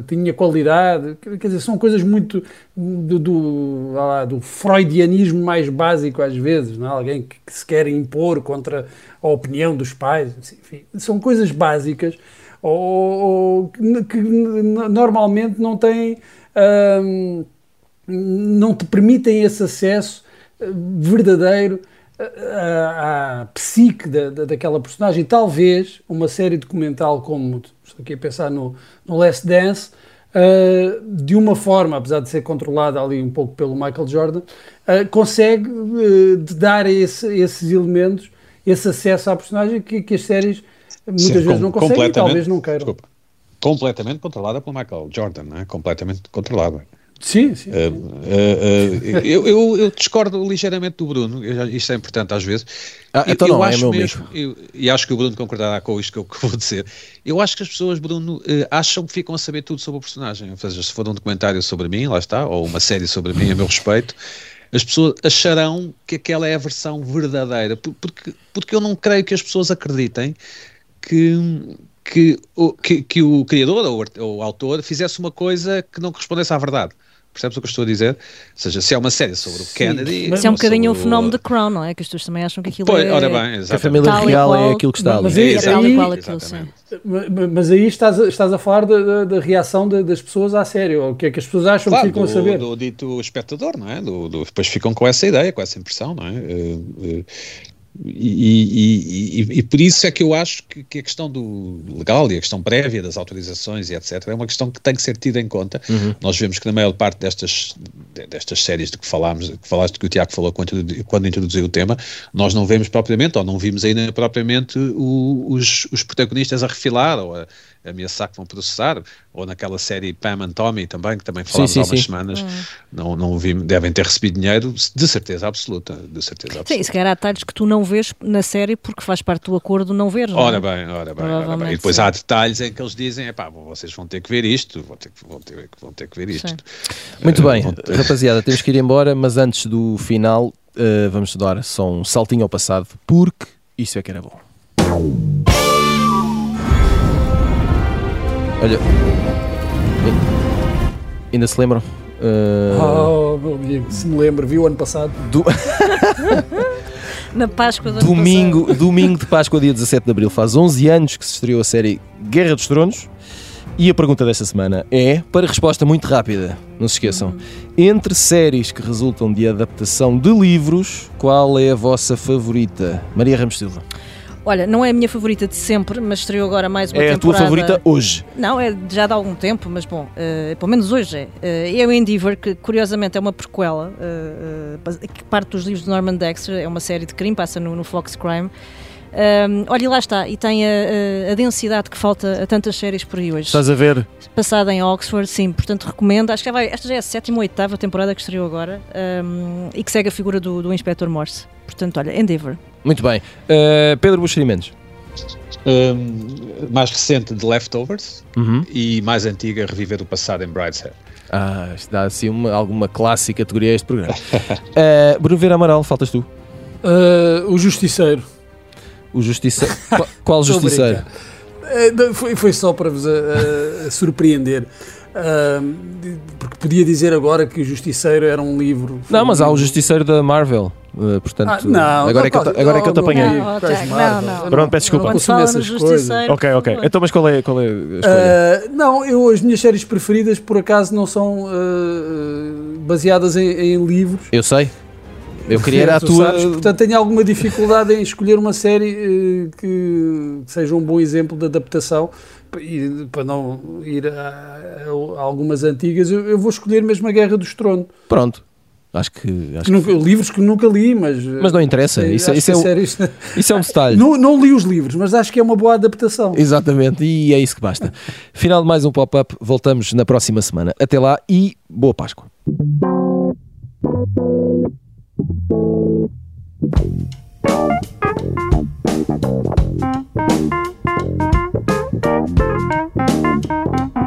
Speaker 2: tinha qualidade. Quer dizer, são coisas muito do, do, lá, do freudianismo mais básico às vezes. Não é? Alguém que, que, se quer impor contra a opinião dos pais. Enfim, são coisas básicas ou, ou que, normalmente não têm. Uh, não te permitem esse acesso eh, verdadeiro à, à psique da, da, daquela personagem. Talvez uma série documental como, estou aqui a pensar no, no Last Dance, uh, de uma forma, apesar de ser controlada ali um pouco pelo Michael Jordan, uh, consegue uh, dar esse, esses elementos, esse acesso à personagem que, que as séries muitas Sim, vezes não conseguem e talvez não queiram. Desculpa,
Speaker 3: completamente controlada pelo Michael Jordan, não é? completamente controlada.
Speaker 2: Sim, sim. Uh, uh,
Speaker 3: eu, eu, eu, discordo ligeiramente do Bruno, isto é importante às vezes.
Speaker 1: Ah, então eu, não, é acho é mesmo,
Speaker 3: eu, e acho que o Bruno concordará com isto que eu, que vou dizer. Eu acho que as pessoas, Bruno, acham que ficam a saber tudo sobre o personagem. Ou seja, se for um documentário sobre mim, lá está, ou uma série sobre mim a meu respeito, as pessoas acharão que aquela é a versão verdadeira, porque, porque eu não creio que as pessoas acreditem que que o, que, que o criador ou o, o autor fizesse uma coisa que não correspondesse à verdade. Percebes o que eu estou a dizer? Ou seja, se é uma série sobre o Kennedy.
Speaker 4: Mas é um bocadinho o fenómeno de Crown, não é? Que as pessoas também acham que aquilo
Speaker 3: pois,
Speaker 4: é.
Speaker 3: Ora bem,
Speaker 1: que a família real é aquilo que está ali.
Speaker 2: Mas aí, é aí, aquilo, mas aí estás, a, estás a falar da, da, da reação de, das pessoas à série, ou o que é que as pessoas acham claro, que ficam
Speaker 3: do,
Speaker 2: a saber.
Speaker 3: Do dito espectador, não é? Do, do, depois ficam com essa ideia, com essa impressão, não é? E, e, e, e, por isso é que eu acho que, que, a questão do legal e a questão prévia das autorizações e etc. é uma questão que tem que ser tida em conta. Uhum. Nós vemos que na maior parte destas destas séries de que falámos, que falaste que o Tiago falou quando, quando introduziu o tema, nós não vemos propriamente, ou não vimos ainda propriamente o, os, os protagonistas a refilar ou a, a ameaçar que vão processar, ou naquela série Pam and Tommy também, que também falámos sim, sim, há umas sim. semanas, hum. não, não vimos, devem ter recebido dinheiro de certeza absoluta, de certeza absoluta.
Speaker 4: Sim, se calhar há detalhes que tu não vês na série porque faz parte do acordo não ver. Não
Speaker 3: é? ora bem, ora bem, ora bem. E depois há detalhes em que eles dizem, pá, vocês vão ter que ver isto, vão ter, vão ter, vão ter que ver isto.
Speaker 1: Muito uh, bem, ter... rapaziada, temos que ir embora, mas antes do final uh, vamos dar só um saltinho ao passado, porque isso é que era bom. Olha, ainda se lembram?
Speaker 2: Uh... Oh, meu amigo, se me lembro, viu ano passado? Do...
Speaker 4: Na Páscoa do
Speaker 1: domingo, domingo de Páscoa, dia 17 de Abril, faz 11 anos que se estreou a série Guerra dos Tronos. E a pergunta desta semana é, para resposta muito rápida, não se esqueçam, uhum. entre séries que resultam de adaptação de livros, qual é a vossa favorita? Maria Ramos Silva.
Speaker 4: Olha, não é a minha favorita de sempre, mas estreou agora mais uma
Speaker 1: é
Speaker 4: temporada. É a
Speaker 1: tua favorita hoje?
Speaker 4: Não, é já de algum tempo, mas bom, uh, pelo menos hoje é. Uh, é o Endeavour, que curiosamente é uma prequela, uh, que parte dos livros de Norman Dexter, é uma série de crime, passa no, no Fox Crime. Um, olha, e lá está, e tem a, a, a, densidade que falta a tantas séries por aí hoje.
Speaker 1: Estás a ver?
Speaker 4: Passada em Oxford, sim, portanto recomendo. Acho que já vai, esta já é a sétima ou oitava temporada que estreou agora um, e que segue a figura do, do Inspector Morse. Portanto, olha, Endeavour.
Speaker 1: Muito bem. Uh, Pedro Buxeri Mendes.
Speaker 3: Um, mais recente de Leftovers uhum. e mais antiga Reviver o Passado em Brideshead.
Speaker 1: Ah, isto dá assim uma, alguma clássica categoria a este programa. uh, Bruno Vera Amaral, faltas tu.
Speaker 2: Uh, o Justiceiro.
Speaker 1: O Justiceiro. qual, qual Justiceiro?
Speaker 2: Uh, foi, foi só para vos uh, surpreender. Uh, porque podia dizer agora que o Justiceiro era um livro.
Speaker 1: Não, mas há o Justiceiro da Marvel. Uh, portanto, ah, não, agora, é que eu, agora é que eu te apanhei. Não,
Speaker 4: não, não,
Speaker 1: Pronto, peço desculpa.
Speaker 4: Não fala essas coisas.
Speaker 1: Ok, ok. Então, mas qual é, qual é a escolha?
Speaker 2: Uh, não, eu, as minhas séries preferidas, por acaso, não são uh, baseadas em, em, livros.
Speaker 1: Eu sei. Eu queria era a tua. Sabes,
Speaker 2: portanto, tenho alguma dificuldade em escolher uma série que seja um bom exemplo de adaptação e para não ir a, a algumas antigas, eu, eu, vou escolher mesmo a Guerra dos Tronos.
Speaker 1: Pronto. Acho que. Acho
Speaker 2: nunca,
Speaker 1: que...
Speaker 2: Livros que nunca li, mas.
Speaker 1: Mas não interessa. Sei, isso, é- isso, é, série... isso é um detalhe.
Speaker 2: não, não li os livros, mas acho que é uma boa adaptação.
Speaker 1: Exatamente, e é isso que basta. Final de mais um pop-up. Voltamos na próxima semana. Até lá e boa Páscoa. Thank you.